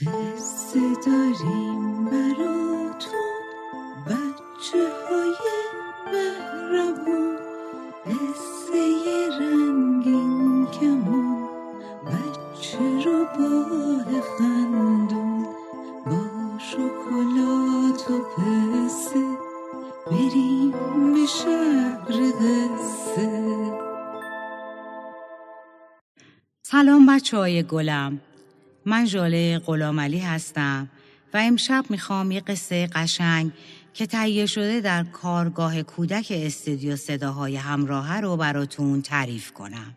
قصه داریم براتون. بچه های مهربون. قصه رنگین کمون. بچه رو با خندون. با شکلات و پسه. بریم به شهر قصه سلام بچه های گلم. من جاله غلامعلی هستم و امشب می‌خوام یه قصه قشنگ که تهیه شده در کارگاه کودک استودیو صداهای همراهه رو براتون تعریف کنم.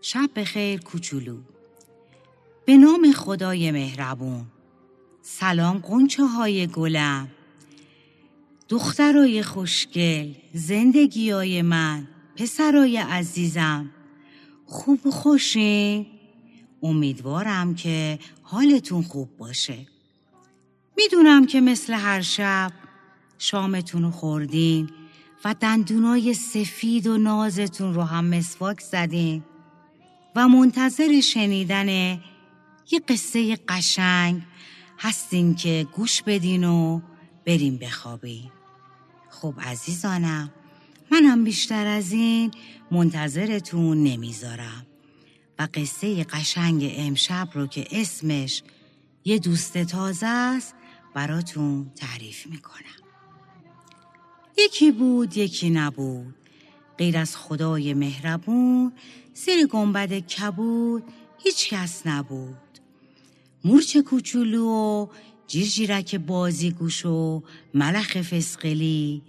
شب بخیر کوچولو. به نام خدای مهربون. سلام قنچه های گلم. دخترای خوشگل زندگیای من پسرای عزیزم. خوب و خوشین امیدوارم که حالتون خوب باشه. می‌دونم که مثل هر شب شامتون رو خوردین و دندونای سفید و نازتون رو هم مسواک زدین و منتظر شنیدن یه قصه قشنگ هستین که گوش بدین و بریم بخوابین خب عزیزانم منم بیشتر از این منتظرتون نمی‌ذارم. و قصه قشنگ امشب رو که اسمش یه دوست تازه است براتون تعریف می‌کنم. یکی بود یکی نبود. غیر از خدای مهربون زیر گنبد کبود هیچ کس نبود. مورچ کوچولو و جیرجیرک بازیگوش و ملخ فسقلی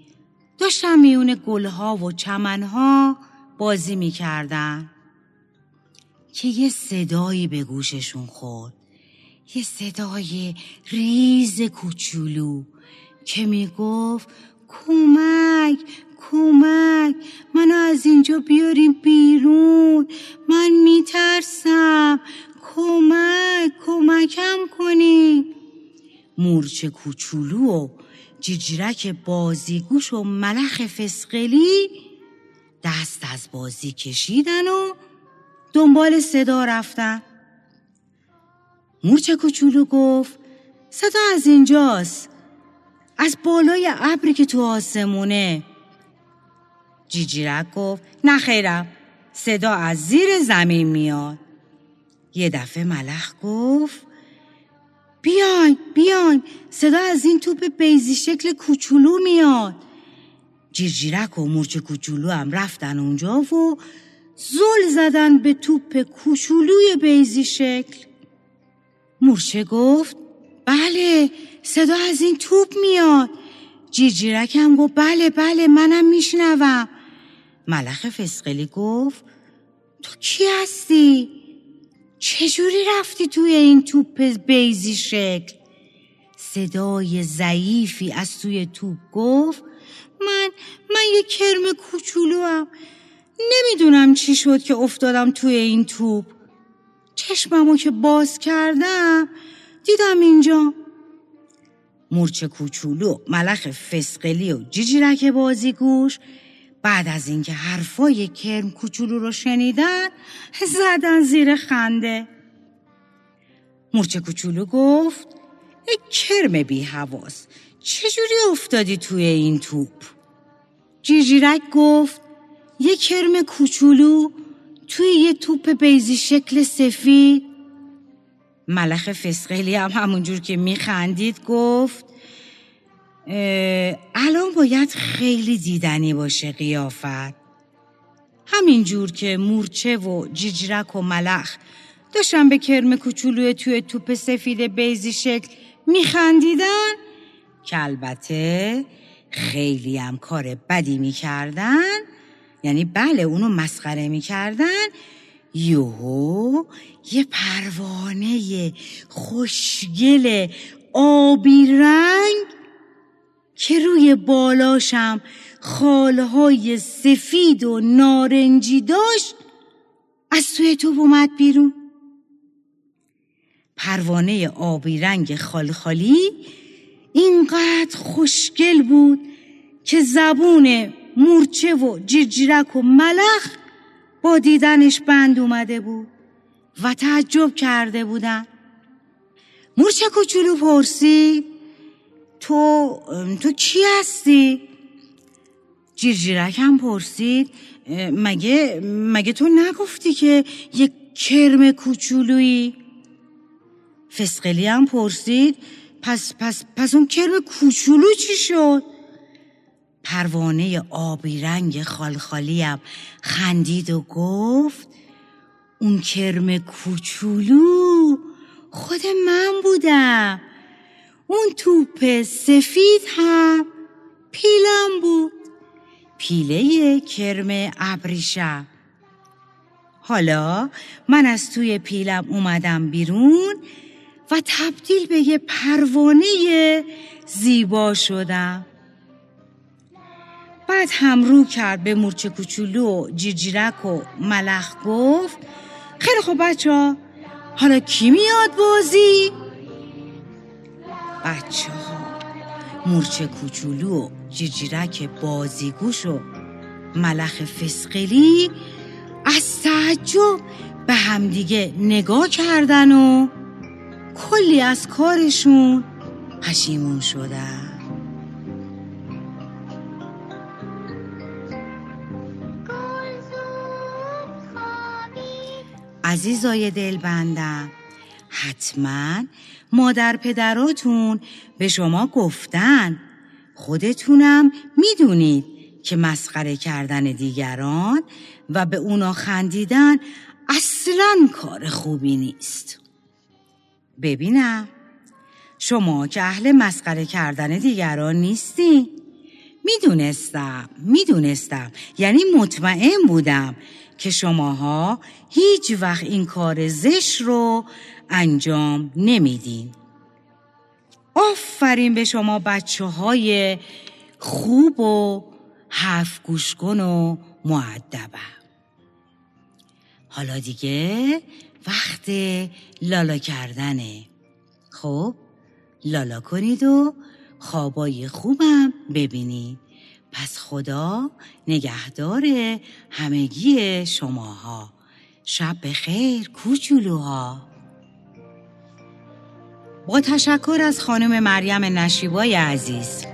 داشتن میون گلها و چمنها بازی می‌کردن. که یه صدایی به گوششون خورد. یه صدای ریز کوچولو که می‌گفت کمک کمک منو از اینجا بیاریم بیرون. من میترسم. کمک کمکم کنی مورچه کوچولو و جیجرک بازیگوش و ملخ فسقلی دست از بازی کشیدن و دنبال صدا رفتن. مورچه کوچولو گفت صدا از اینجاست از بالای ابری که تو آسمونه. جیجیرک گفت نه خیرم صدا از زیر زمین میاد. یه دفعه ملخ گفت بیاین بیاین. صدا از این توپ بیزی شکل کوچولو میاد. جیرجیرک و مورچه کوچولو هم رفتن اونجا و زل زدن به توپ کوچولوی بیزی شکل. مورچه گفت بله صدا از این توپ میاد. جیرجیرک هم گفت بله بله منم میشنوم. ملخ فسقلی گفت تو کی هستی؟ چجوری رفتی توی این توپ بیزی شکل؟ صدای ضعیفی از توی توپ گفت من من یه کرم کوچولو هم نمی‌دونم چی شد که افتادم توی این توپ. چشممو که باز کردم دیدم اینجا. مورچه کوچولو ملخ فسقلی و جیجیرک بازیگوش بعد از اینکه حرفای کرم کوچولو رو شنیدن زدن زیر خنده مورچه کوچولو گفت ای کرم بی حواس چجوری افتادی توی این توپ؟ جیجیرک گفت یه کرم کوچولو توی یه توپ بیزی شکل سفید ملخ فسقلی هم همونجور که میخندید گفت الان باید خیلی دیدنی باشه قیافت. همینجور که مورچه و جیجرک و ملخ داشتن به کرم کوچولوی توی توپ سفید بیزی شکل میخندیدن که البته خیلی هم کار بدی می‌کردن. یعنی بله اونو مسخره می‌کردن. یوهو یه پروانه خوشگل آبی رنگ که روی بالاشم خالهای سفید و نارنجی داشت از توی تو اومد بیرون. پروانه آبی رنگ خالخالی اینقدر خوشگل بود که زبون مورچه و جیرجیرک و ملخ با دیدنش بند اومده بود و تعجب کرده بودن مورچه کوچولو پرسید تو تو کی هستی؟ جیرجیرک هم پرسید مگه مگه تو نگفتی که یک کرم کوچولویی؟ فسقلی هم پرسید پس پس پس اون کرم کوچولو چی شد؟ پروانه آبی رنگ خالخالیم خندید و گفت اون کرم کوچولو خود من بودم اون توپ سفید هم پیلم بود. پیله کرم ابریشم. حالا من از توی پیلم اومدم بیرون و تبدیل به یه پروانه زیبا شدم. بعد هم رو کرد به مورچه کوچولو و جیرجیرک و ملخ گفت خیلی خوب بچه حالا کی میاد بازی؟ بچه ها مورچه کوچولو و جیرجیرک بازیگوش و ملخ فسقلی از تعجب به همدیگه نگاه کردن و کلی از کارشون پشیمون شدن. عزیزای دلبندم حتما مادر پدراتون به شما گفتن. خودتونم می‌دونید که مسخره کردن دیگران و به اونا خندیدن اصلا کار خوبی نیست. ببینم. شما که اهل مسخره کردن دیگران نیستی. می‌دونستم می‌دونستم. یعنی مطمئن بودم که شماها هیچ وقت این کار زش رو انجام نمیدین. آفرین به شما بچه های خوب و حرف گوشکن و معدبه حالا دیگه وقت لالا کردنه. خب لالا کنید و خوابای خوبم ببینید. پس خدا نگهدار همگی شماها. شب بخیر کوچولوها. با تشکر از خانم مریم نشیبای عزیز.